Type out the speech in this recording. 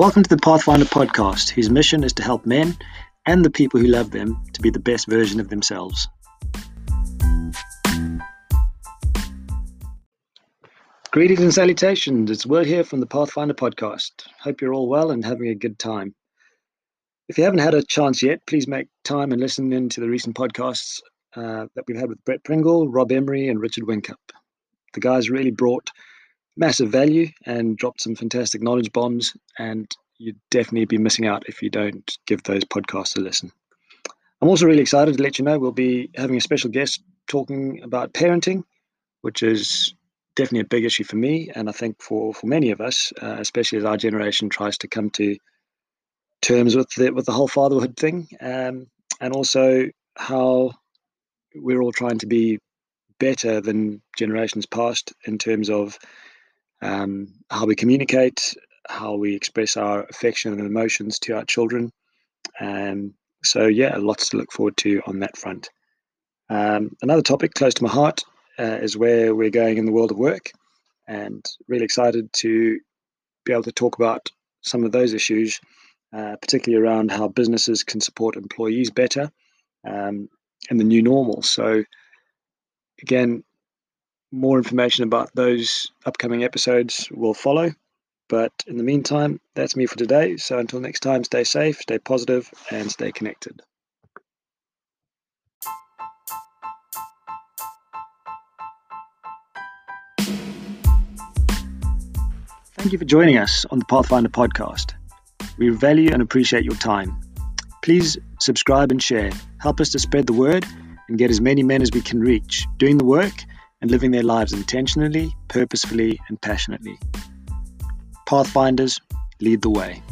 Welcome to the Pathfinder podcast, whose mission is to help men and the people who love them to be the best version of themselves. Greetings and salutations. It's Will here from the Pathfinder podcast. Hope you're all well and having a good time. If you haven't had a chance yet, please make time and listen in to the recent podcasts uh, that we've had with Brett Pringle, Rob Emery, and Richard Winkup. The guys really brought massive value and dropped some fantastic knowledge bombs, and you'd definitely be missing out if you don't give those podcasts a listen. I'm also really excited to let you know we'll be having a special guest talking about parenting, which is definitely a big issue for me, and I think for, for many of us, uh, especially as our generation tries to come to terms with the, with the whole fatherhood thing, um, and also how we're all trying to be better than generations past in terms of um, how we communicate, how we express our affection and emotions to our children. Um, so, yeah, lots to look forward to on that front. Um, another topic close to my heart uh, is where we're going in the world of work, and really excited to be able to talk about some of those issues, uh, particularly around how businesses can support employees better um, in the new normal. So, again, more information about those upcoming episodes will follow. But in the meantime, that's me for today. So until next time, stay safe, stay positive, and stay connected. Thank you for joining us on the Pathfinder podcast. We value and appreciate your time. Please subscribe and share. Help us to spread the word and get as many men as we can reach, doing the work and living their lives intentionally, purposefully, and passionately. Pathfinders lead the way.